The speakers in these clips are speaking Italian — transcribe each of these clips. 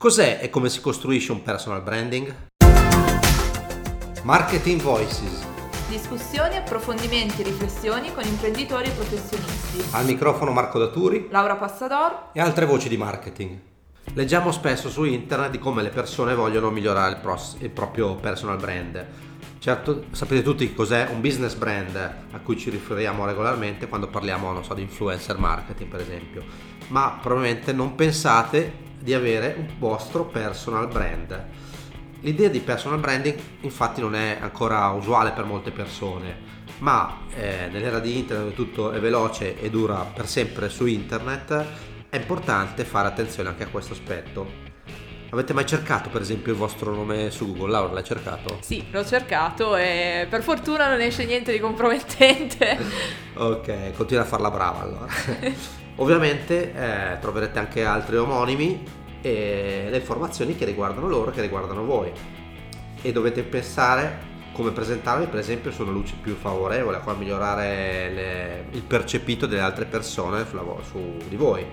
Cos'è e come si costruisce un personal branding? Marketing Voices. Discussioni, approfondimenti e riflessioni con imprenditori e professionisti. Al microfono Marco Daturi Laura Passador e altre voci di marketing. Leggiamo spesso su internet di come le persone vogliono migliorare il, pros- il proprio personal brand. Certo, sapete tutti cos'è un business brand a cui ci riferiamo regolarmente quando parliamo, so, di influencer marketing per esempio, ma probabilmente non pensate di avere un vostro personal brand. L'idea di personal branding infatti non è ancora usuale per molte persone, ma eh, nell'era di internet dove tutto è veloce e dura per sempre su internet, è importante fare attenzione anche a questo aspetto. Avete mai cercato per esempio il vostro nome su Google? Laura l'hai cercato? Sì, l'ho cercato e per fortuna non esce niente di compromettente. ok, continua a farla brava allora. Ovviamente eh, troverete anche altri omonimi e le informazioni che riguardano loro, che riguardano voi. E dovete pensare come presentarvi per esempio su una luce più favorevole, a migliorare le, il percepito delle altre persone sulla, su di voi.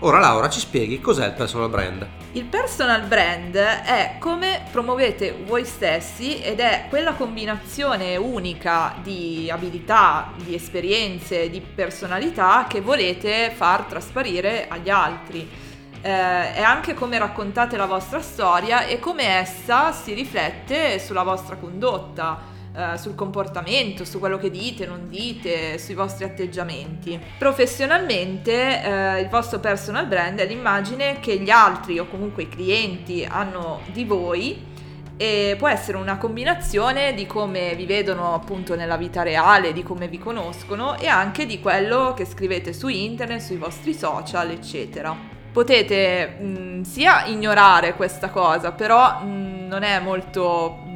Ora Laura ci spieghi cos'è il personal brand. Il personal brand è come promuovete voi stessi ed è quella combinazione unica di abilità, di esperienze, di personalità che volete far trasparire agli altri. Eh, è anche come raccontate la vostra storia e come essa si riflette sulla vostra condotta eh, sul comportamento, su quello che dite, non dite, sui vostri atteggiamenti. Professionalmente eh, il vostro personal brand è l'immagine che gli altri o comunque i clienti hanno di voi e può essere una combinazione di come vi vedono appunto nella vita reale, di come vi conoscono e anche di quello che scrivete su internet, sui vostri social, eccetera. Potete mh, sia ignorare questa cosa, però mh, non è molto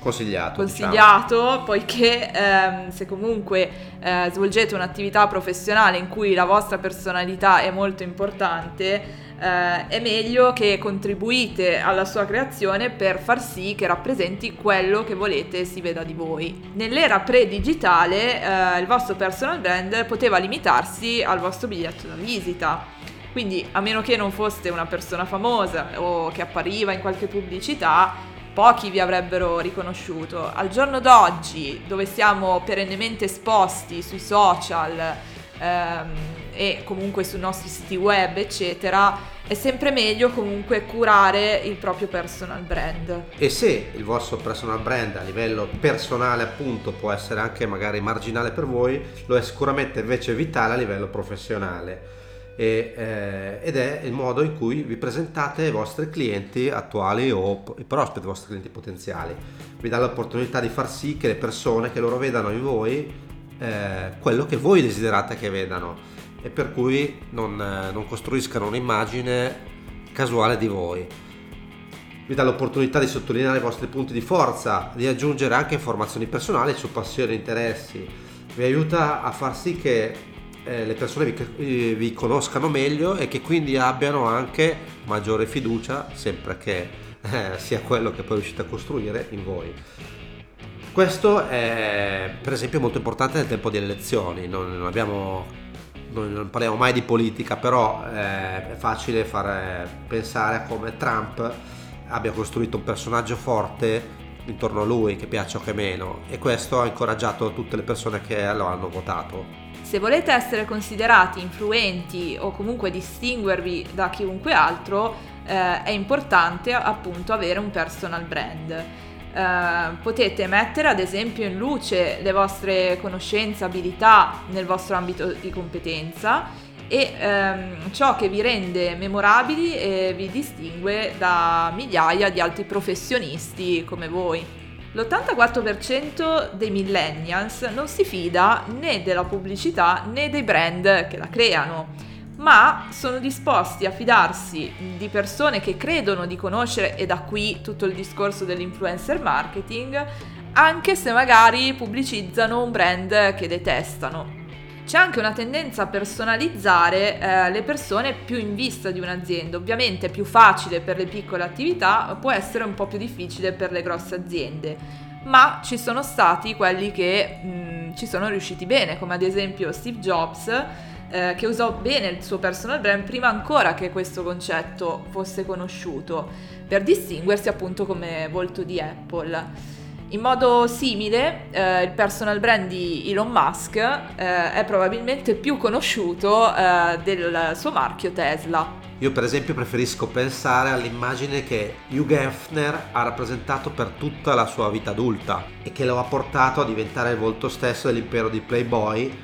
Consigliato. Consigliato, diciamo. poiché ehm, se comunque eh, svolgete un'attività professionale in cui la vostra personalità è molto importante, eh, è meglio che contribuite alla sua creazione per far sì che rappresenti quello che volete si veda di voi. Nell'era pre-digitale eh, il vostro personal brand poteva limitarsi al vostro biglietto da visita. Quindi a meno che non foste una persona famosa o che appariva in qualche pubblicità, pochi vi avrebbero riconosciuto. Al giorno d'oggi, dove siamo perennemente esposti sui social ehm, e comunque sui nostri siti web, eccetera, è sempre meglio comunque curare il proprio personal brand. E se il vostro personal brand a livello personale appunto può essere anche magari marginale per voi, lo è sicuramente invece vitale a livello professionale e, eh, ed è il modo in cui vi presentate ai vostri clienti attuali o i prospect, ai vostri clienti potenziali. Vi dà l'opportunità di far sì che le persone che loro vedano in voi eh, quello che voi desiderate che vedano e per cui non, eh, non costruiscano un'immagine casuale di voi. Vi dà l'opportunità di sottolineare i vostri punti di forza, di aggiungere anche informazioni personali su passioni e interessi. Vi aiuta a far sì che eh, le persone vi, vi, conoscano meglio e che quindi abbiano anche maggiore fiducia, sempre che eh, sia quello che poi riuscite a costruire in voi. Questo è per esempio molto importante nel tempo di elezioni, non, non, abbiamo, non, non parliamo mai di politica, però eh, è facile fare, pensare a come Trump abbia costruito un personaggio forte intorno a lui, che piaccia o che meno, e questo ha incoraggiato tutte le persone che lo hanno votato. Se volete essere considerati influenti o comunque distinguervi da chiunque altro, eh, è importante appunto avere un personal brand. Eh, potete mettere ad esempio in luce le vostre conoscenze, abilità nel vostro ambito di competenza e ehm, ciò che vi rende memorabili e vi distingue da migliaia di altri professionisti come voi. L'84% dei millennials non si fida né della pubblicità né dei brand che la creano, ma sono disposti a fidarsi di persone che credono di conoscere e da qui tutto il discorso dell'influencer marketing, anche se magari pubblicizzano un brand che detestano. C'è anche una tendenza a personalizzare eh, le persone più in vista di un'azienda. Ovviamente è più facile per le piccole attività, può essere un po' più difficile per le grosse aziende. Ma ci sono stati quelli che mh, ci sono riusciti bene, come ad esempio Steve Jobs, eh, che usò bene il suo personal brand prima ancora che questo concetto fosse conosciuto, per distinguersi appunto come volto di Apple. In modo simile, eh, il personal brand di Elon Musk eh, è probabilmente più conosciuto eh, del suo marchio Tesla. Io per esempio preferisco pensare all'immagine che Hugh Hefner ha rappresentato per tutta la sua vita adulta e che lo ha portato a diventare il volto stesso dell'impero di Playboy,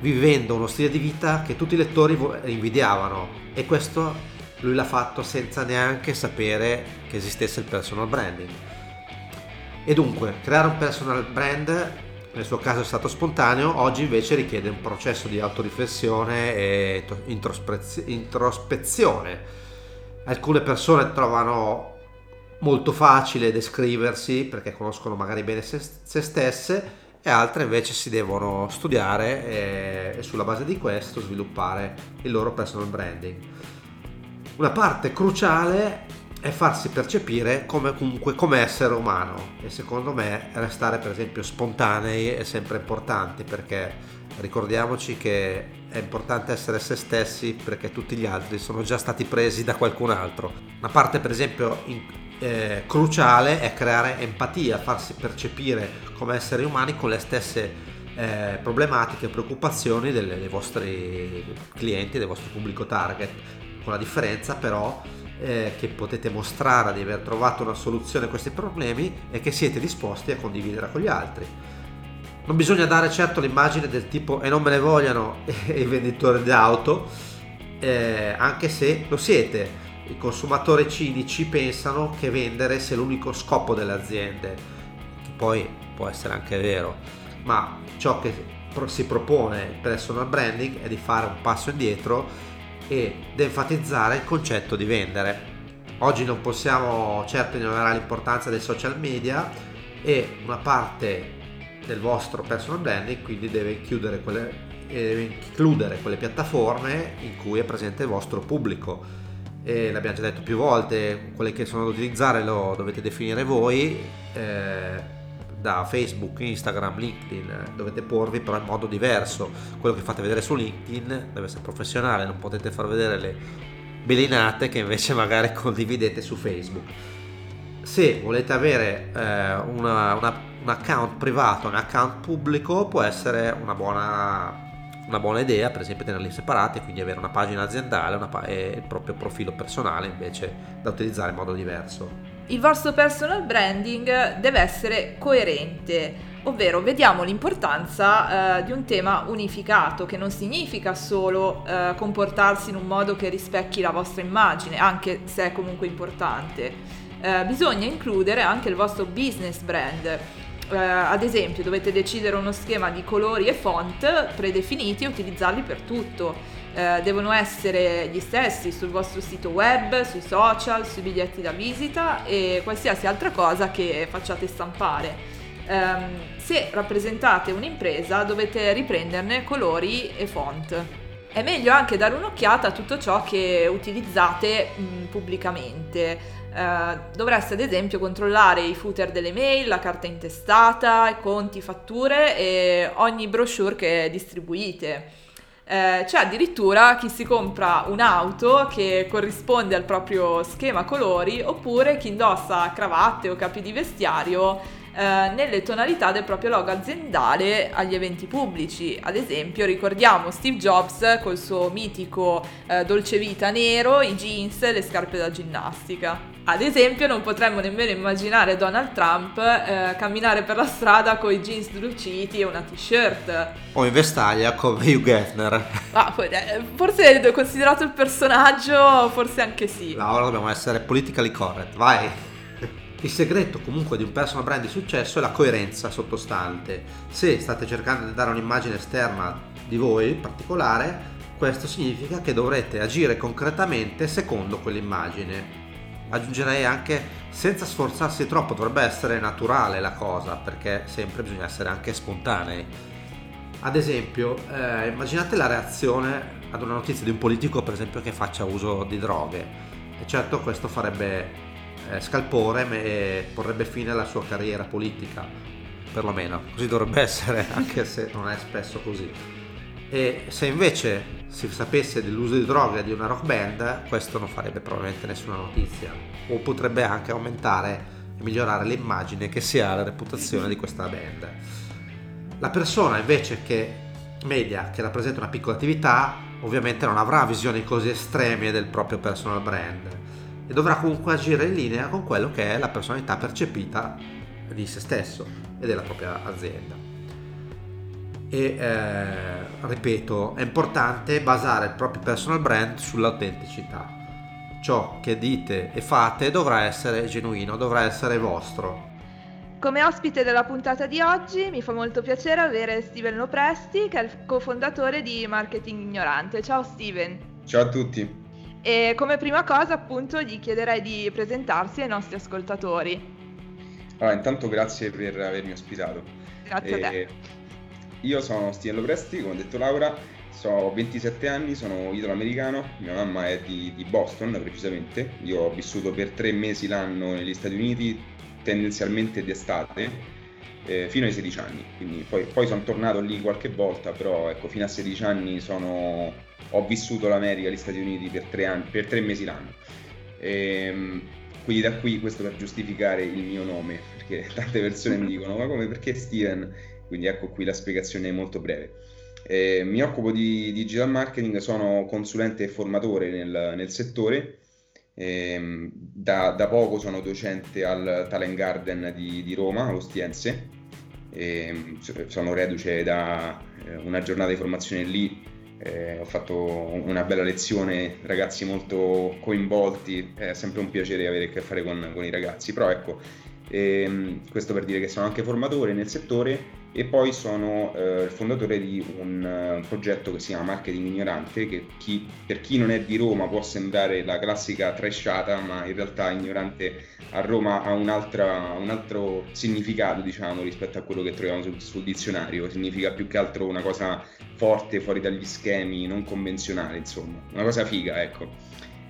vivendo uno stile di vita che tutti i lettori invidiavano e questo lui l'ha fatto senza neanche sapere che esistesse il personal branding. E dunque, creare un personal brand, nel suo caso è stato spontaneo, oggi invece richiede un processo di autoriflessione e introspezione. Alcune persone trovano molto facile descriversi perché conoscono magari bene se, se stesse e altre invece si devono studiare e, e sulla base di questo sviluppare il loro personal branding. Una parte cruciale è farsi percepire come comunque come essere umano e secondo me restare per esempio spontanei è sempre importante perché ricordiamoci che è importante essere se stessi perché tutti gli altri sono già stati presi da qualcun altro. Una parte per esempio in, eh, cruciale è creare empatia, farsi percepire come esseri umani con le stesse eh, problematiche e preoccupazioni delle, dei vostri clienti, del vostro pubblico target, con la differenza però eh, che potete mostrare di aver trovato una soluzione a questi problemi e che siete disposti a condividere con gli altri. Non bisogna dare certo l'immagine del tipo e non me ne vogliano i venditori di auto, eh, anche se lo siete. I consumatori cinici pensano che vendere sia l'unico scopo delle aziende, che poi può essere anche vero, ma ciò che si propone il personal branding è di fare un passo indietro ed enfatizzare il concetto di vendere. Oggi non possiamo certo ignorare l'importanza dei social media e una parte del vostro personal branding quindi deve, quelle, deve includere quelle piattaforme in cui è presente il vostro pubblico. E l'abbiamo già detto più volte, quelle che sono da utilizzare lo dovete definire voi. Eh, da Facebook, Instagram, LinkedIn, dovete porvi però in modo diverso. Quello che fate vedere su LinkedIn deve essere professionale, non potete far vedere le belinate che invece magari condividete su Facebook. Se volete avere eh, una, una, un account privato, un account pubblico, può essere una buona, una buona idea, per esempio tenerli separati, quindi avere una pagina aziendale una, e il proprio profilo personale invece da utilizzare in modo diverso il vostro personal branding deve essere coerente, ovvero vediamo l'importanza eh, di un tema unificato, che non significa solo eh, comportarsi in un modo che rispecchi la vostra immagine, anche se è comunque importante. Eh, bisogna includere anche il vostro business brand. Uh, ad esempio dovete decidere uno schema di colori e font predefiniti e utilizzarli per tutto eh, devono essere gli stessi sul vostro sito web, sui social, sui biglietti da visita e qualsiasi altra cosa che facciate stampare. Um, se rappresentate un'impresa dovete riprenderne colori e font. È meglio anche dare un'occhiata a tutto ciò che utilizzate mh, pubblicamente. Uh, dovreste ad esempio controllare i footer delle mail, la carta intestata, i conti, fatture e ogni brochure che distribuite. Eh, c'è addirittura chi si compra un'auto che corrisponde al proprio schema colori oppure chi indossa cravatte o capi di vestiario eh, nelle tonalità del proprio logo aziendale agli eventi pubblici. Ad esempio ricordiamo Steve Jobs col suo mitico eh, dolce vita nero, i jeans e le scarpe da ginnastica. Ad esempio non potremmo nemmeno immaginare Donald Trump eh, camminare per la strada con i jeans druciti e una t-shirt. O in vestaglia come Hugh Hefner. Ah, forse considerato il personaggio, forse anche sì. No, ora dobbiamo essere politically correct, vai. Il segreto comunque di un personal brand di successo è la coerenza sottostante. Se state cercando di dare un'immagine esterna di voi particolare, questo significa che dovrete agire concretamente secondo quell'immagine aggiungerei anche senza sforzarsi troppo, dovrebbe essere naturale la cosa, perché sempre bisogna essere anche spontanei. Ad esempio, eh, immaginate la reazione ad una notizia di un politico, per esempio, che faccia uso di droghe. E certo questo farebbe eh, scalpore e porrebbe fine alla sua carriera politica, perlomeno. Così dovrebbe essere, anche se non è spesso così. E se invece si sapesse dell'uso di droga di una rock band, questo non farebbe probabilmente nessuna notizia o potrebbe anche aumentare e migliorare l'immagine che si ha la reputazione di questa band. La persona invece che media che rappresenta una piccola attività ovviamente non avrà visioni così estreme del proprio personal brand e dovrà comunque agire in linea con quello che è la personalità percepita di se stesso e della propria azienda. E eh, ripeto, è importante basare il proprio personal brand sull'autenticità. Ciò che dite e fate dovrà essere genuino, dovrà essere vostro. Come ospite della puntata di oggi mi fa molto piacere avere Steven Lopresti, che è il cofondatore di Marketing Ignorante. Ciao Steven. Ciao a tutti. E come prima cosa appunto gli chiederei di presentarsi ai nostri ascoltatori. Allora, intanto grazie per avermi ospitato. Grazie e... a te. Io sono Steven Lopresti, come ha detto Laura, ho 27 anni, sono italo-americano, mia mamma è di, di, Boston precisamente, io ho vissuto per tre mesi l'anno negli Stati Uniti, tendenzialmente d'estate, eh, fino ai 16 anni, quindi poi, poi, sono tornato lì qualche volta, però ecco, fino a 16 anni sono, ho vissuto l'America, gli Stati Uniti per tre, anni, per tre mesi l'anno. E, ehm, quindi da qui questo per giustificare il mio nome, perché tante persone mi dicono ma come perché Steven? Quindi ecco qui la spiegazione molto breve. Eh, mi occupo di digital marketing, sono consulente e formatore nel, nel settore. Eh, da, da, poco sono docente al Talent Garden di, di Roma, all'Ostiense. Eh, sono reduce da eh, una giornata di formazione lì. Eh, ho fatto una bella lezione, ragazzi molto coinvolti. È sempre un piacere avere a che fare con, con i ragazzi. Però ecco, ehm, questo per dire che sono anche formatore nel settore e poi sono eh, il fondatore di un uh, progetto che si chiama Marketing Ignorante, che chi, per chi non è di Roma può sembrare la classica trashata, ma in realtà ignorante a Roma ha un, un altro significato, diciamo, rispetto a quello che troviamo sul, sul, dizionario. Significa più che altro una cosa forte, fuori dagli schemi, non convenzionale, insomma, una cosa figa, ecco.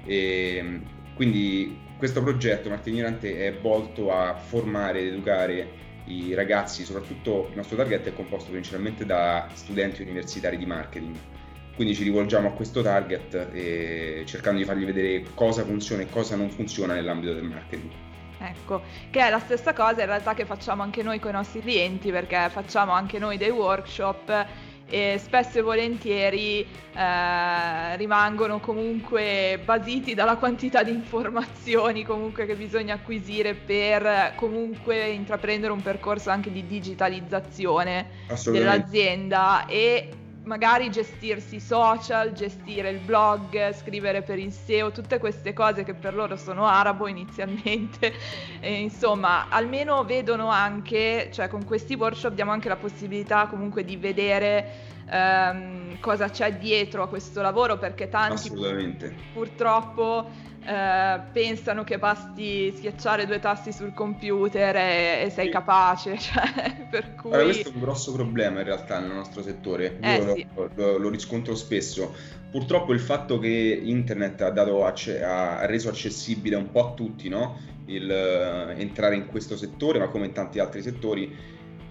E, quindi questo progetto Marketing Ignorante è volto a formare ed educare i ragazzi, soprattutto il nostro target è composto principalmente da studenti universitari di marketing. Quindi ci rivolgiamo a questo target cercando di fargli vedere cosa funziona e cosa non funziona nell'ambito del marketing. Ecco, che è la stessa cosa in realtà che facciamo anche noi con i nostri clienti perché facciamo anche noi dei workshop e spesso e volentieri eh, rimangono comunque basiti dalla quantità di informazioni comunque che bisogna acquisire per comunque intraprendere un percorso anche di digitalizzazione dell'azienda e magari gestirsi i social, gestire il blog, scrivere per il SEO, tutte queste cose che per loro sono arabo inizialmente, e, insomma, almeno vedono anche, cioè con questi workshop diamo anche la possibilità comunque di vedere ehm, cosa c'è dietro a questo lavoro perché tanti purtroppo eh, pensano che basti schiacciare due tasti sul computer e, e sei sì. capace. Cioè, per cui... allora, questo è un grosso problema in realtà nel nostro settore. Eh, Io sì. lo, lo, lo, riscontro spesso. Purtroppo il fatto che internet ha, acce- ha reso accessibile un po' a tutti no? il uh, entrare in questo settore, ma come in tanti altri settori,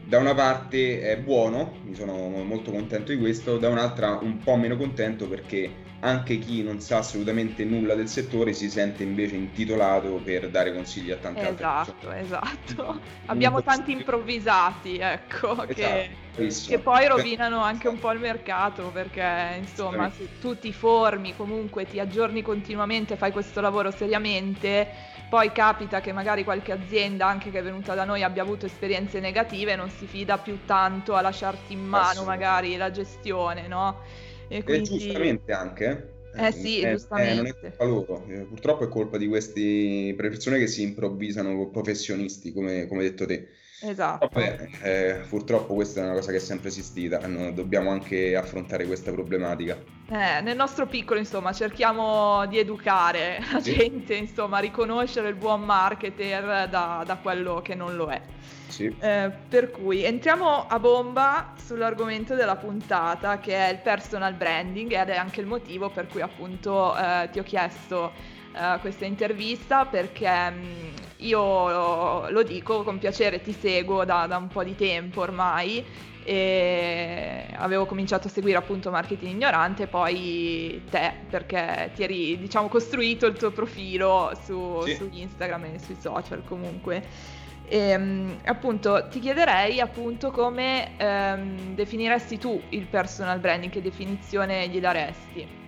da una parte è buono, mi sono molto contento di questo, da un'altra un po' meno contento perché anche chi non sa assolutamente nulla del settore si sente invece intitolato per dare consigli a tante esatto, altre persone. Esatto, esatto. Abbiamo tanti improvvisati, ecco, esatto, che, che, poi rovinano anche un po' il mercato perché insomma se tu ti formi comunque, ti aggiorni continuamente, fai questo lavoro seriamente poi capita che magari qualche azienda, anche che è venuta da noi, abbia avuto esperienze negative non si fida più tanto a lasciarti in mano magari la gestione, no? E, quindi... e giustamente anche. Eh, eh sì, è, giustamente. Eh, non è colpa loro, eh, purtroppo è colpa di queste persone che si improvvisano professionisti, come, come hai detto te. Esatto. Vabbè, eh, purtroppo questa è una cosa che è sempre esistita, no, dobbiamo anche affrontare questa problematica. Eh, nel nostro piccolo, insomma, cerchiamo di educare la sì. gente, insomma, a riconoscere il buon marketer da, da quello che non lo è. Sì. Eh, per cui entriamo a bomba sull'argomento della puntata che è il personal branding ed è anche il motivo per cui appunto eh, ti ho chiesto uh, questa intervista perché um, io lo, dico con piacere, ti seguo da, da, un po' di tempo ormai e avevo cominciato a seguire appunto marketing ignorante, poi te perché ti eri diciamo costruito il tuo profilo su, sì. su Instagram e sui social comunque. E, um, appunto ti chiederei appunto come um, definiresti tu il personal branding, che definizione gli daresti?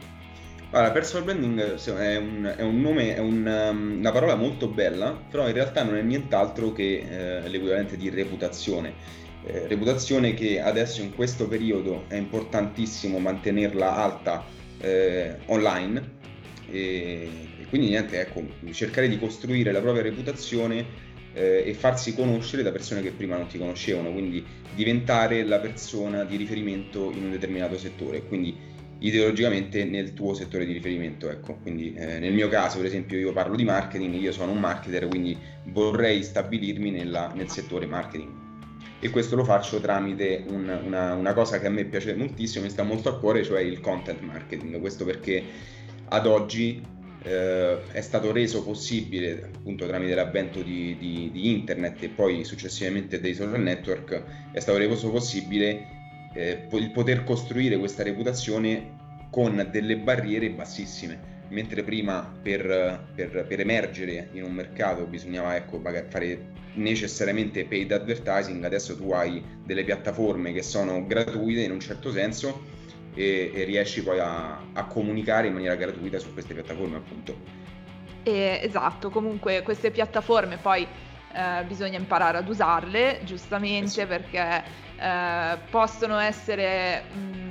Allora, personal branding è un, è un nome, è un, um, una parola molto bella, però in realtà non è nient'altro che eh, l'equivalente di reputazione. Eh, reputazione che adesso in questo periodo è importantissimo mantenerla alta eh, online. E, e, quindi niente, ecco, cercare di costruire la propria reputazione eh, e farsi conoscere da persone che prima non ti conoscevano, quindi diventare la persona di riferimento in un determinato settore, quindi ideologicamente nel tuo settore di riferimento. Ecco. Quindi, eh, nel mio caso, per esempio, io parlo di marketing, io sono un marketer, quindi vorrei stabilirmi nella, nel settore marketing e questo lo faccio tramite un, una, una, cosa che a me piace moltissimo, mi sta molto a cuore, cioè il content marketing. Questo perché ad oggi eh, è stato reso possibile appunto tramite l'avvento di, di, di, internet e poi successivamente dei social network, è stato reso possibile eh, il poter costruire questa reputazione con delle barriere bassissime mentre prima per, per, per, emergere in un mercato bisognava ecco, fare necessariamente paid advertising, adesso tu hai delle piattaforme che sono gratuite in un certo senso e, e riesci poi a, a, comunicare in maniera gratuita su queste piattaforme appunto. Eh, esatto, comunque queste piattaforme poi eh, bisogna imparare ad usarle giustamente eh perché eh, possono essere... Mh,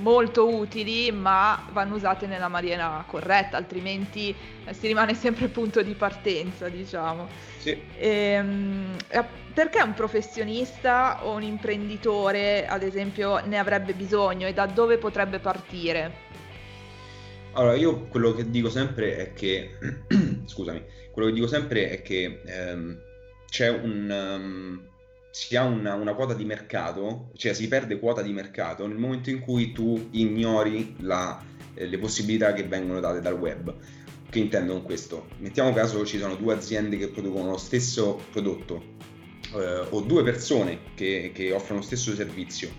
molto utili, ma vanno usate nella maniera corretta, altrimenti eh, si rimane sempre punto di partenza, diciamo. Sì. E, ehm, perché un professionista o un imprenditore, ad esempio, ne avrebbe bisogno e da dove potrebbe partire? Allora, io quello che dico sempre è che, scusami, quello che dico sempre è che ehm, c'è un, um, si ha una, una, quota di mercato, cioè si perde quota di mercato nel momento in cui tu ignori la, eh, le possibilità che vengono date dal web. Che intendo con questo? Mettiamo caso ci sono due aziende che producono lo stesso prodotto eh, o due persone che, che, offrono lo stesso servizio.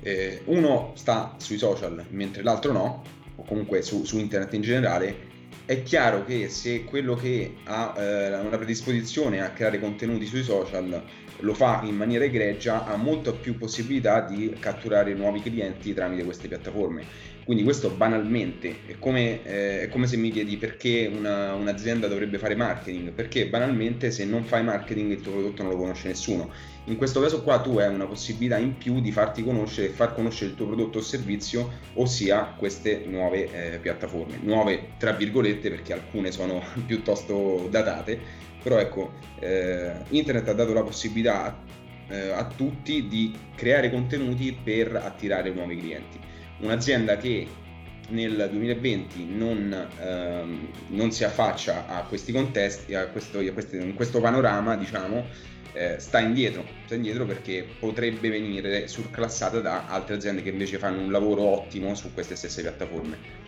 Eh, uno sta sui social mentre l'altro no, o comunque su, su internet in generale, è chiaro che se quello che ha eh, una predisposizione a creare contenuti sui social lo fa in maniera egregia, ha molto più possibilità di catturare nuovi clienti tramite queste piattaforme. Quindi questo banalmente è come, eh, è come se mi chiedi perché una, un'azienda dovrebbe fare marketing, perché banalmente se non fai marketing il tuo prodotto non lo conosce nessuno. In questo caso qua tu hai una possibilità in più di farti conoscere e far conoscere il tuo prodotto o servizio, ossia queste nuove eh, piattaforme. Nuove tra virgolette perché alcune sono piuttosto datate, però ecco, eh, internet ha dato la possibilità a, eh, a tutti di creare contenuti per attirare nuovi clienti. Un'azienda che nel 2020 non, ehm, non, si affaccia a questi contesti, a questo, a questi, questo panorama, diciamo, eh, sta indietro, sta indietro perché potrebbe venire surclassata da altre aziende che invece fanno un lavoro ottimo su queste stesse piattaforme.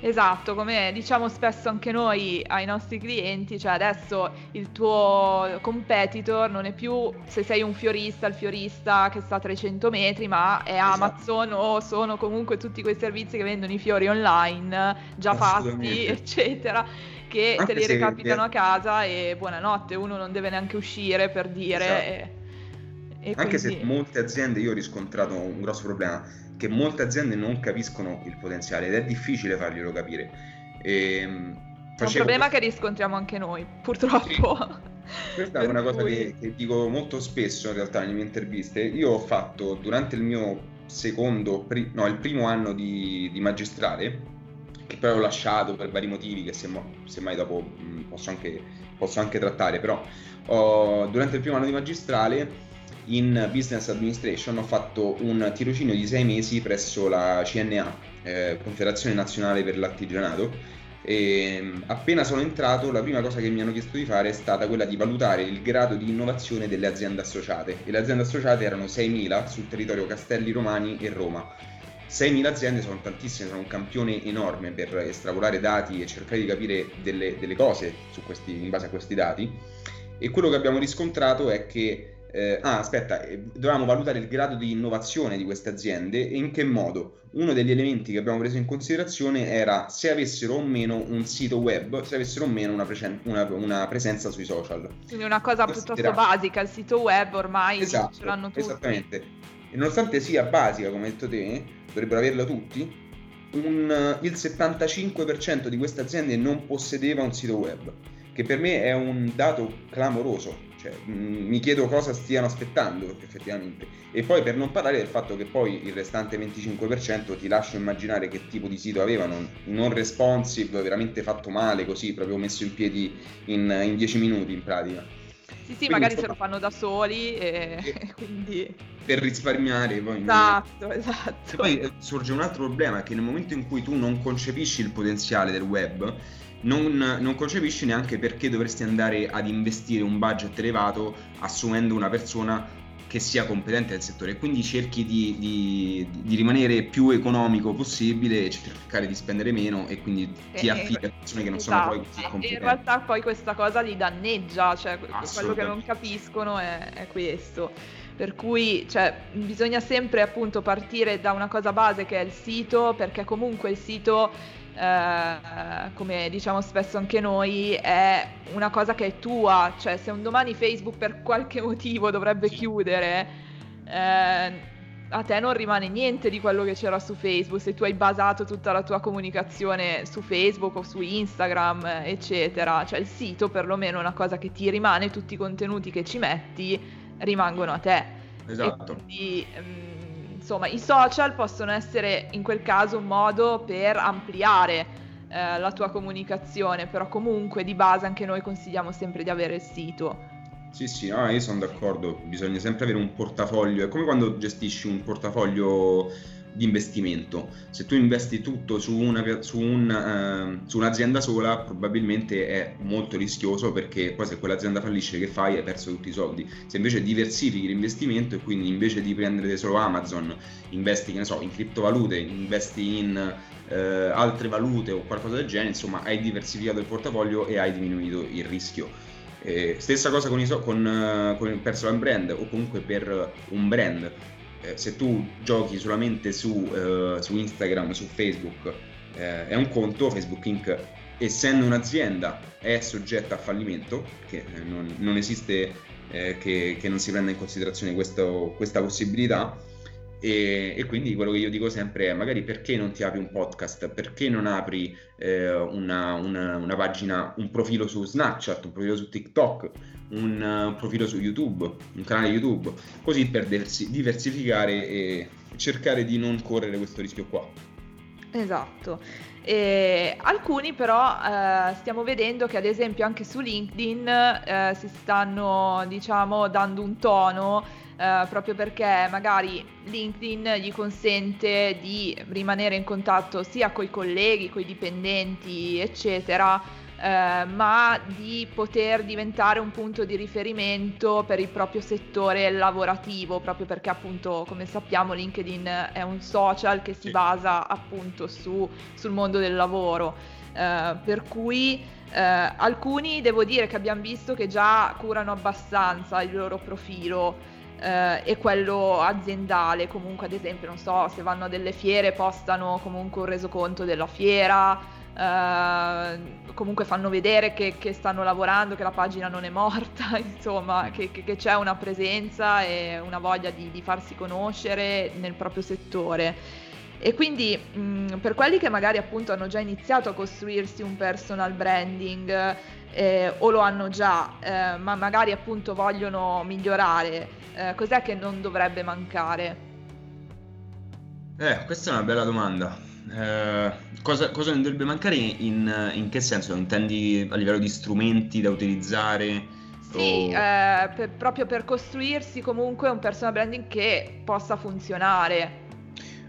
Esatto, come diciamo spesso anche noi ai nostri clienti, cioè adesso il tuo competitor non è più se sei un fiorista, il fiorista che sta a 300 metri, ma è esatto. Amazon o sono comunque tutti quei servizi che vendono i fiori online già fatti, eccetera, che anche te li recapitano a casa e buonanotte, uno non deve neanche uscire per dire... Esatto. E, e Anche quindi... se molte aziende, io ho riscontrato un grosso problema, che molte aziende non capiscono il potenziale ed è difficile farglielo capire. E, ehm, è un problema questo... che riscontriamo anche noi, purtroppo. Sì. Questa è una cosa cui... che, che, dico molto spesso in realtà nelle mie interviste. Io ho fatto durante il mio secondo, pri... no, il primo anno di, di, magistrale, che poi ho lasciato per vari motivi che semmai dopo mh, posso, anche, posso anche trattare, però ho, durante il primo anno di magistrale in Business Administration ho fatto un tirocinio di sei mesi presso la CNA, eh, Confederazione Nazionale per l'Artigianato. E mm, appena sono entrato, la prima cosa che mi hanno chiesto di fare è stata quella di valutare il grado di innovazione delle aziende associate. E le aziende associate erano 6.000 sul territorio Castelli Romani e Roma. 6.000 aziende sono tantissime, sono un campione enorme per estrapolare dati e cercare di capire delle, delle cose questi, in base a questi dati. E quello che abbiamo riscontrato è che eh, ah, aspetta, eh, dovevamo valutare il grado di innovazione di queste aziende e in che modo? Uno degli elementi che abbiamo preso in considerazione era se avessero o meno un sito web, se avessero o meno una, presen- una, una presenza sui social. Quindi una cosa piuttosto basica, il sito web ormai esatto, ce l'hanno tutti. Esattamente. E nonostante sia basica, come hai detto te, dovrebbero averla tutti, un, il 75% di queste aziende non possedeva un sito web, che per me è un dato clamoroso cioè, mh, mm, mi chiedo cosa stiano aspettando effettivamente. E poi per non parlare del fatto che poi il restante 25% ti lascio immaginare che tipo di sito avevano, non responsive, veramente fatto male, così proprio messo in piedi in, in 10 minuti in pratica. Sì, sì, quindi, magari insomma, se lo fanno da soli e, e quindi... Per risparmiare poi... Esatto, non... esatto. E poi eh, sorge un altro problema, che nel momento in cui tu non concepisci il potenziale del web, non, non, concepisci neanche perché dovresti andare ad investire un budget elevato assumendo una persona che sia competente nel settore. Quindi cerchi di, di, di rimanere più economico possibile cercare di spendere meno e quindi ti eh, affidi a persone che non esatto. sono poi così competenti in realtà poi questa cosa li danneggia cioè quello che non capiscono è, è questo. Per cui cioè, bisogna sempre appunto partire da una cosa base che è il sito perché comunque il sito eh, come diciamo spesso anche noi, è una cosa che è tua, cioè se un domani Facebook per qualche motivo dovrebbe chiudere, eh, a te non rimane niente di quello che c'era su Facebook, se tu hai basato tutta la tua comunicazione su Facebook o su Instagram, eccetera, cioè il sito perlomeno è una cosa che ti rimane, tutti i contenuti che ci metti rimangono a te. Esatto. E quindi, um, insomma i social possono essere in quel caso un modo per ampliare eh, la tua comunicazione, però comunque di base anche noi consigliamo sempre di avere il sito. Sì, sì, no, io sono d'accordo, bisogna sempre avere un portafoglio, è come quando gestisci un portafoglio di investimento. Se tu investi tutto su, una, su, un, uh, su, un'azienda sola, probabilmente è molto rischioso perché poi se quell'azienda fallisce, che fai? Hai perso tutti i soldi. Se invece diversifichi l'investimento e quindi invece di prendere solo Amazon, investi, che ne so, in criptovalute, investi in uh, altre valute o qualcosa del genere, insomma, hai diversificato il portafoglio e hai diminuito il rischio. Eh, stessa cosa con, iso- con, uh, con il personal brand o comunque per un brand eh, se tu giochi solamente su, uh, su Instagram, su Facebook, eh, è un conto, Facebook Inc. essendo un'azienda è soggetta a fallimento, che eh, non, non esiste eh, che, che, non si prenda in considerazione questo, questa possibilità. E, e, quindi quello che io dico sempre è magari perché non ti apri un podcast, perché non apri eh, una, una, una, pagina, un profilo su Snapchat, un profilo su TikTok, un, un profilo su YouTube, un canale YouTube, così per diversificare e cercare di non correre questo rischio qua. Esatto. E alcuni però eh, stiamo vedendo che ad esempio anche su LinkedIn eh, si stanno diciamo dando un tono eh, proprio perché magari LinkedIn gli consente di rimanere in contatto sia con i colleghi, con i dipendenti eccetera eh, ma di poter diventare un punto di riferimento per il proprio settore lavorativo, proprio perché appunto come sappiamo LinkedIn è un social che si basa appunto su, sul mondo del lavoro, eh, per cui eh, alcuni devo dire che abbiamo visto che già curano abbastanza il loro profilo. Uh, e quello aziendale, comunque ad esempio, non so, se vanno a delle fiere postano comunque un resoconto della fiera, Uh, comunque fanno vedere che, che, stanno lavorando, che la pagina non è morta, insomma, che, che, che c'è una presenza e una voglia di, di, farsi conoscere nel proprio settore. E quindi mh, per quelli che magari appunto hanno già iniziato a costruirsi un personal branding eh, o lo hanno già, eh, ma magari appunto vogliono migliorare, eh, cos'è che non dovrebbe mancare? Eh, questa è una bella domanda. Eh, cosa, cosa, non dovrebbe mancare in, in, che senso? Intendi a livello di strumenti da utilizzare? Sì, o... eh, per, proprio per costruirsi comunque un personal branding che possa funzionare.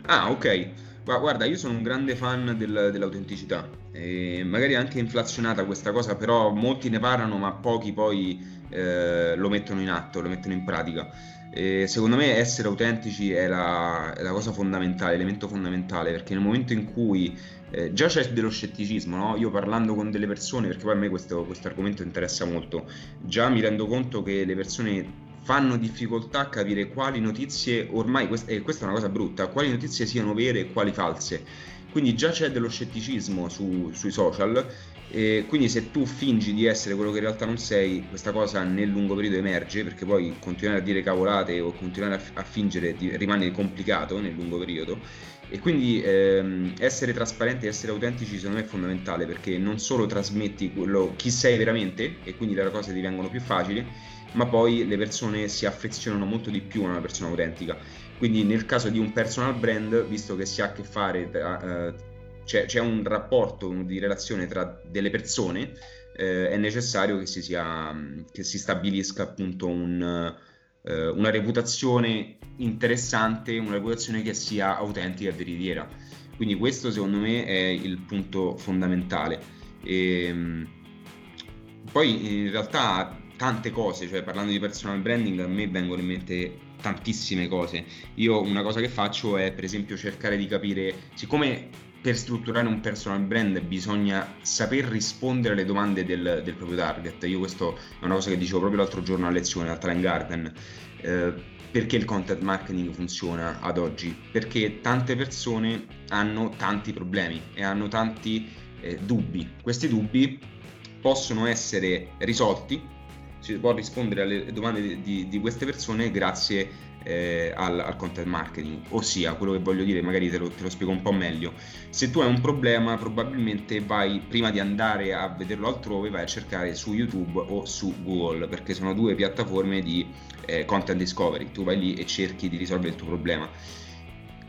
Ah, ok. Guarda, io sono un grande fan del, dell'autenticità. E magari anche inflazionata questa cosa, però molti ne parlano, ma pochi poi eh, lo mettono in atto, lo mettono in pratica. E secondo me essere autentici è la, è la, cosa fondamentale, l'elemento fondamentale, perché nel momento in cui eh, già c'è dello scetticismo, no? io parlando con delle persone, perché poi a me questo, argomento interessa molto, già mi rendo conto che le persone fanno difficoltà a capire quali notizie ormai, e questa è una cosa brutta, quali notizie siano vere e quali false. Quindi già c'è dello scetticismo su, sui social e quindi se tu fingi di essere quello che in realtà non sei, questa cosa nel lungo periodo emerge perché poi continuare a dire cavolate o continuare a, a fingere rimane complicato nel lungo periodo e quindi ehm, essere trasparenti e essere autentici secondo me è fondamentale perché non solo trasmetti quello, chi sei veramente e quindi le cose divengono più facili, ma poi le persone si affezionano molto di più a una persona autentica. Quindi nel caso di un personal brand, visto che si ha a che fare, eh, c'è, c'è, un rapporto di relazione tra delle persone, eh, è necessario che si, sia, che si stabilisca appunto un, eh, una reputazione interessante, una reputazione che sia autentica e veritiera. Quindi questo secondo me è il punto fondamentale. E, ehm, poi in realtà tante cose, cioè parlando di personal branding a me vengono in mente tantissime cose. Io una cosa che faccio è per esempio cercare di capire, siccome per strutturare un personal brand bisogna saper rispondere alle domande del, del proprio target. Io questo è una cosa che dicevo proprio l'altro giorno a lezione al Talent Garden. Eh, perché il content marketing funziona ad oggi? Perché tante persone hanno tanti problemi e hanno tanti eh, dubbi. Questi dubbi possono essere risolti si può rispondere alle domande di, di, queste persone grazie eh, al, al, content marketing. Ossia, quello che voglio dire, magari te lo, te lo, spiego un po' meglio. Se tu hai un problema, probabilmente vai prima di andare a vederlo altrove, vai a cercare su YouTube o su Google, perché sono due piattaforme di eh, content discovery. Tu vai lì e cerchi di risolvere il tuo problema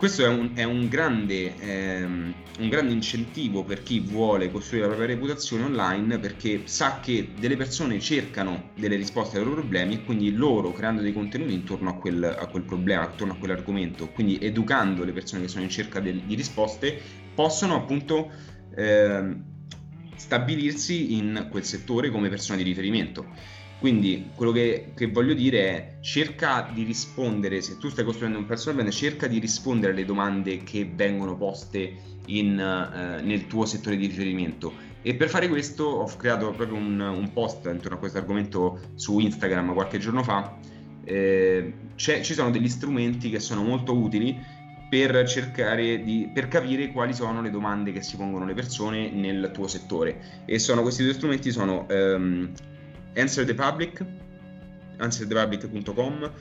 questo è un, è un, grande, ehm, un, grande, incentivo per chi vuole costruire la propria reputazione online perché sa che delle persone cercano delle risposte ai loro problemi e quindi loro creando dei contenuti intorno a quel, a quel problema, intorno a quell'argomento, quindi educando le persone che sono in cerca de, di risposte, possono appunto ehm, stabilirsi in quel settore come persone di riferimento. Quindi quello che, che, voglio dire è cerca di rispondere, se tu stai costruendo un personal brand, cerca di rispondere alle domande che vengono poste in, eh, nel tuo settore di riferimento. E per fare questo ho creato proprio un, un post intorno a questo argomento su Instagram qualche giorno fa. Eh, ci sono degli strumenti che sono molto utili per cercare di per capire quali sono le domande che si pongono le persone nel tuo settore e sono questi due strumenti sono um, Answer the Public, answerthepublic.com,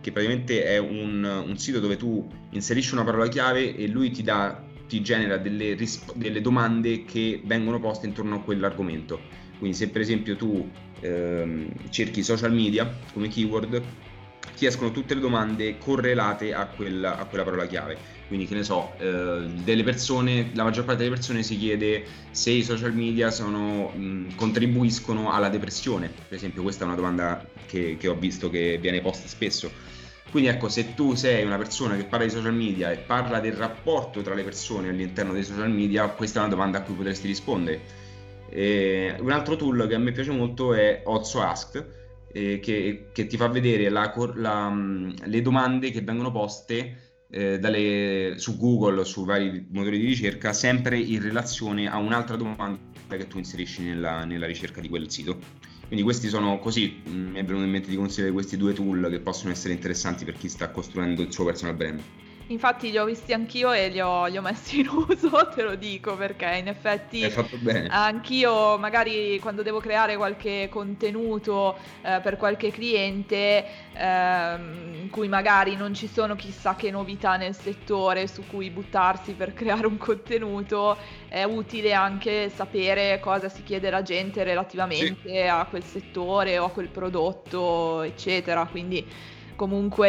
che praticamente è un, un, sito dove tu inserisci una parola chiave e lui ti, dà, ti genera delle, risp- delle domande che vengono poste intorno a quell'argomento. Quindi se per esempio tu ehm, cerchi social media come keyword, ti escono tutte le domande correlate a quella, a quella parola chiave. Quindi, che ne so, eh, delle persone, la maggior parte delle persone si chiede se i social media sono, mh, contribuiscono alla depressione. Per esempio, questa è una domanda che, che ho visto che viene posta spesso. Quindi ecco, se tu sei una persona che parla di social media e parla del rapporto tra le persone all'interno dei social media, questa è una domanda a cui potresti rispondere. E un altro tool che a me piace molto è Also Asked, eh, che, che, ti fa vedere la, la, le domande che vengono poste eh, dalle, su Google, su vari motori di ricerca, sempre in relazione a un'altra domanda che tu inserisci nella, nella ricerca di quel sito. Quindi questi sono così, mm, mi è venuto in mente di consigliare questi due tool che possono essere interessanti per chi sta costruendo il suo personal brand. Infatti li ho visti anch'io e li ho, li ho, messi in uso, te lo dico, perché in effetti anch'io magari quando devo creare qualche contenuto eh, per qualche cliente eh, in cui magari non ci sono chissà che novità nel settore su cui buttarsi per creare un contenuto, è utile anche sapere cosa si chiede la gente relativamente sì. a quel settore o a quel prodotto, eccetera. Quindi comunque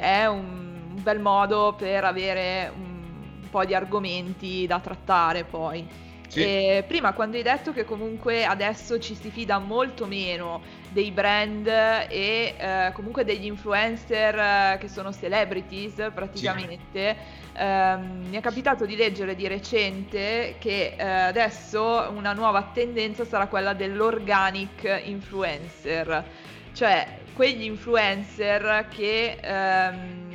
è un un bel modo per avere un po' di argomenti da trattare poi. Sì. prima quando hai detto che comunque adesso ci si fida molto meno dei brand e eh, comunque degli influencer eh, che sono celebrities praticamente, sì. eh, mi è capitato di leggere di recente che eh, adesso una nuova tendenza sarà quella dell'organic influencer, cioè quegli influencer che ehm,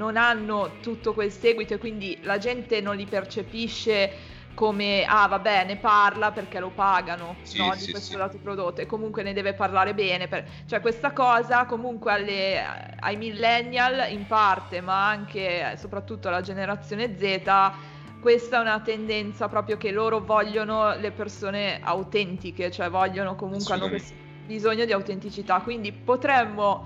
non hanno tutto quel seguito e quindi la gente non li percepisce come ah vabbè ne parla perché lo pagano Sì, no, di sì, questo sì. dato prodotto. E comunque ne deve parlare bene per- cioè questa cosa comunque alle- ai millennial in parte ma anche e soprattutto alla generazione Z questa è una tendenza proprio che loro vogliono le persone autentiche cioè vogliono comunque hanno questo bisogno di autenticità. Quindi potremmo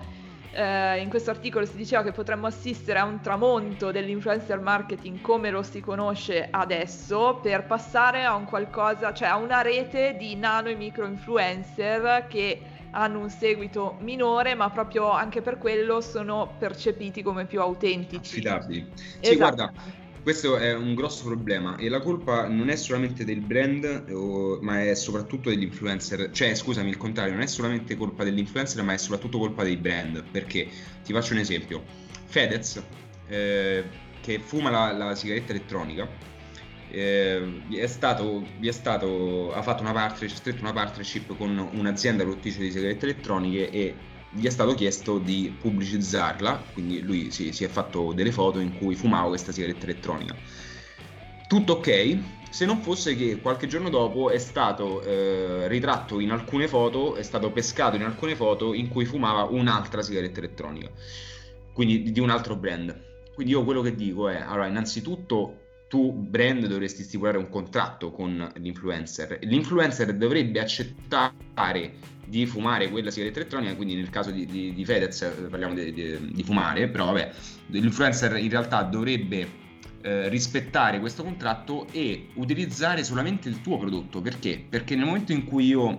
eh, in questo articolo si diceva che potremmo assistere a un tramonto dell'influencer marketing come lo si conosce adesso per passare a un qualcosa, cioè a una rete di nano e micro influencer che hanno un seguito minore, ma proprio anche per quello sono percepiti come più autentici. affidabili. Sì, Esatto. guarda, questo è un grosso problema e la colpa non è solamente del brand, o- ma è soprattutto dell'influencer. Cioè, scusami, il contrario, non è solamente colpa dell'influencer, ma è soprattutto colpa dei brand. Perché ti faccio un esempio: Fedez, eh, che fuma la, la sigaretta elettronica, eh, è stato, è stato, ha fatto una partnership, stretto una partnership con un'azienda produttrice di sigarette elettroniche e gli è stato chiesto di pubblicizzarla, quindi lui si, si è fatto delle foto in cui fumava questa sigaretta elettronica. Tutto ok, se non fosse che qualche giorno dopo è stato eh, ritratto in alcune foto, è stato pescato in alcune foto in cui fumava un'altra sigaretta elettronica, quindi di- un altro brand. Quindi io quello che dico è, allora, innanzitutto tu brand dovresti stipulare un contratto con l'influencer. L'influencer dovrebbe accettare di fumare quella sigaretta elettronica, quindi nel caso di, di, di Fedez parliamo di, di- fumare, però vabbè, l'influencer in realtà dovrebbe eh, rispettare questo contratto e utilizzare solamente il tuo prodotto. Perché? Perché nel momento in cui io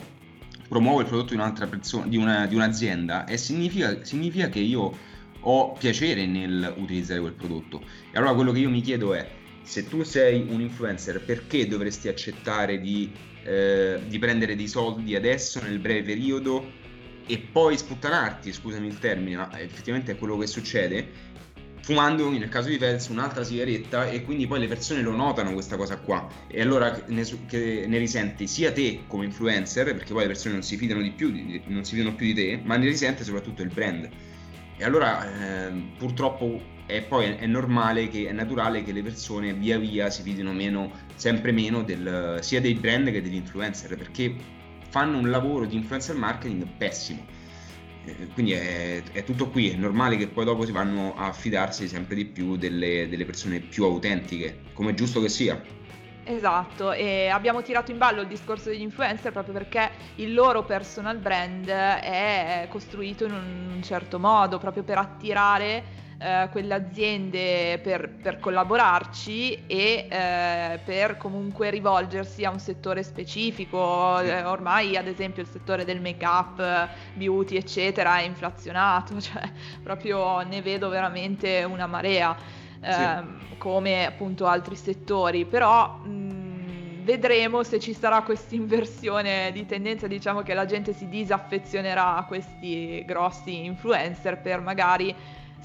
promuovo il prodotto di un'altra persona, di, una- di un'azienda, significa, significa che io ho piacere nel utilizzare quel prodotto. E allora quello che io mi chiedo è, se tu sei un influencer, perché dovresti accettare di, eh, di prendere dei soldi adesso, nel breve periodo, e poi sputtanarti, scusami il termine, ma effettivamente è quello che succede, fumando nel caso di Fedez un'altra sigaretta e quindi poi le persone lo notano questa cosa qua. E allora ne, ne risenti sia te come influencer perché poi le persone non si fidano di più di- non si fidano più di te ma ne risente soprattutto il brand. E allora ehm, purtroppo è poi è normale che è naturale che le persone via via si fidino meno sempre meno del, sia dei brand che degli influencer perché fanno un lavoro di influencer marketing pessimo eh, quindi è, è tutto qui, è normale che poi dopo si vanno a fidarsi sempre di più delle, delle persone più autentiche, come è giusto che sia. Esatto, e abbiamo tirato in ballo il discorso degli influencer proprio perché il loro personal brand è costruito in un certo modo, proprio per attirare eh, quelle aziende per, per collaborarci e eh, per comunque rivolgersi a un settore specifico. Sì. Eh, ormai, ad esempio, il settore del make-up, beauty, eccetera, è inflazionato, cioè proprio ne vedo veramente una marea ehm, come appunto altri settori, però mh, vedremo se ci sarà questa inversione di tendenza, diciamo che la gente si disaffezionerà a questi grossi influencer per magari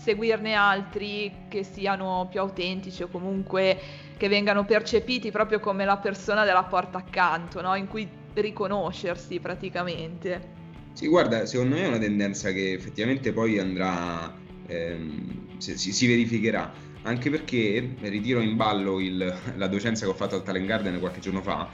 seguirne altri che siano più autentici o comunque che vengano percepiti proprio come la persona della porta accanto, no? in cui riconoscersi praticamente. Sì, guarda, secondo me è una tendenza che effettivamente poi andrà, ehm, si, si- verificherà, anche perché ritiro in ballo il- la docenza che ho fatto al Talent Garden qualche giorno fa.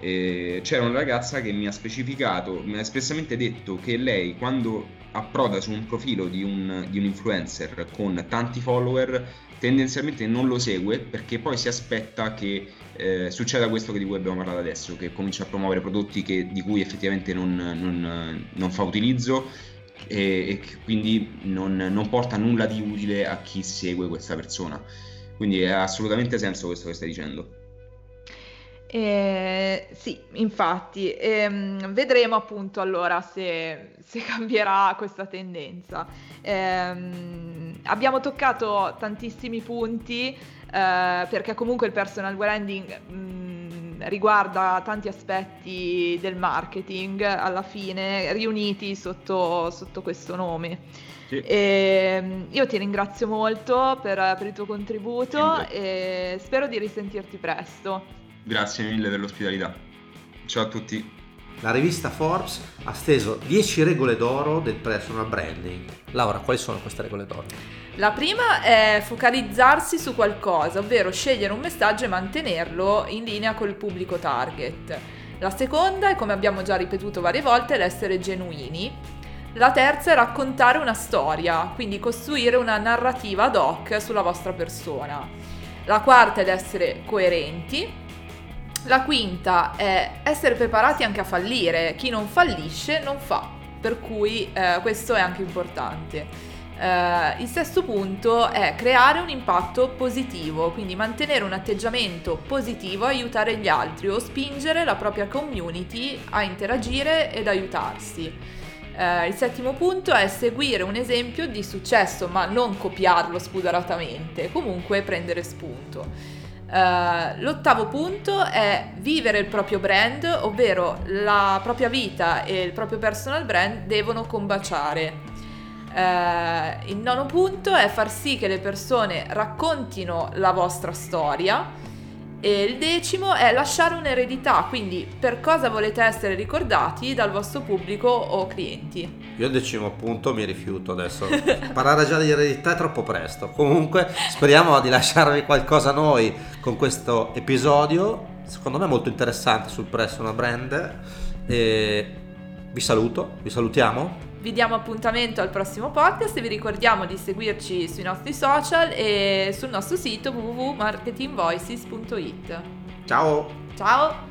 eh, c'era una ragazza che mi ha specificato, mi ha espressamente detto che lei quando approda su un profilo di un, di un influencer con tanti follower tendenzialmente non lo segue perché poi si aspetta che eh, succeda questo di cui abbiamo parlato adesso, che comincia a promuovere prodotti che- di cui effettivamente non, non- non fa utilizzo e, e quindi non, non porta nulla di utile a chi segue questa persona. Quindi ha assolutamente senso questo che stai dicendo. Eh, sì, infatti, ehm, vedremo appunto allora se, se cambierà questa tendenza. Ehm, abbiamo toccato tantissimi punti eh, perché comunque il personal branding mh, riguarda tanti aspetti del marketing alla fine riuniti sotto, sotto questo nome. Sì. Ehm, io ti ringrazio molto per, per il tuo contributo Sempre. e spero di risentirti presto. Grazie mille per l'ospitalità. Ciao a tutti. la rivista Forbes ha steso 10 regole d'oro del personal branding. Laura, quali sono queste regole d'oro? La prima è focalizzarsi su qualcosa, ovvero scegliere un messaggio e mantenerlo in linea col pubblico target. La seconda è, come abbiamo già ripetuto varie volte, l'essere genuini. La terza è raccontare una storia, quindi costruire una narrativa ad hoc sulla vostra persona. La quarta è l'essere coerenti, la quinta è essere preparati anche a fallire. Chi non fallisce non fa, per cui eh, questo è anche importante. Uh, il sesto punto è creare un impatto positivo, quindi mantenere un atteggiamento positivo, aiutare gli altri o spingere la propria community a interagire ed aiutarsi. Uh, il settimo punto è seguire un esempio di successo, ma non copiarlo spudoratamente, comunque prendere spunto. Uh, l'ottavo punto è vivere il proprio brand, ovvero la propria vita e il proprio personal brand devono combaciare. Uh, il nono punto è far sì che le persone raccontino la vostra storia e il decimo è lasciare un'eredità, quindi per cosa volete essere ricordati dal vostro pubblico o clienti. Io il decimo punto mi rifiuto adesso. Parlare già di eredità è troppo presto. Comunque speriamo di lasciarvi qualcosa noi con questo episodio, secondo me molto interessante sul personal brand. E vi saluto, vi salutiamo. Vi diamo appuntamento al prossimo podcast e vi ricordiamo di seguirci sui nostri social e sul nostro sito www.marketingvoices.it. Ciao! Ciao!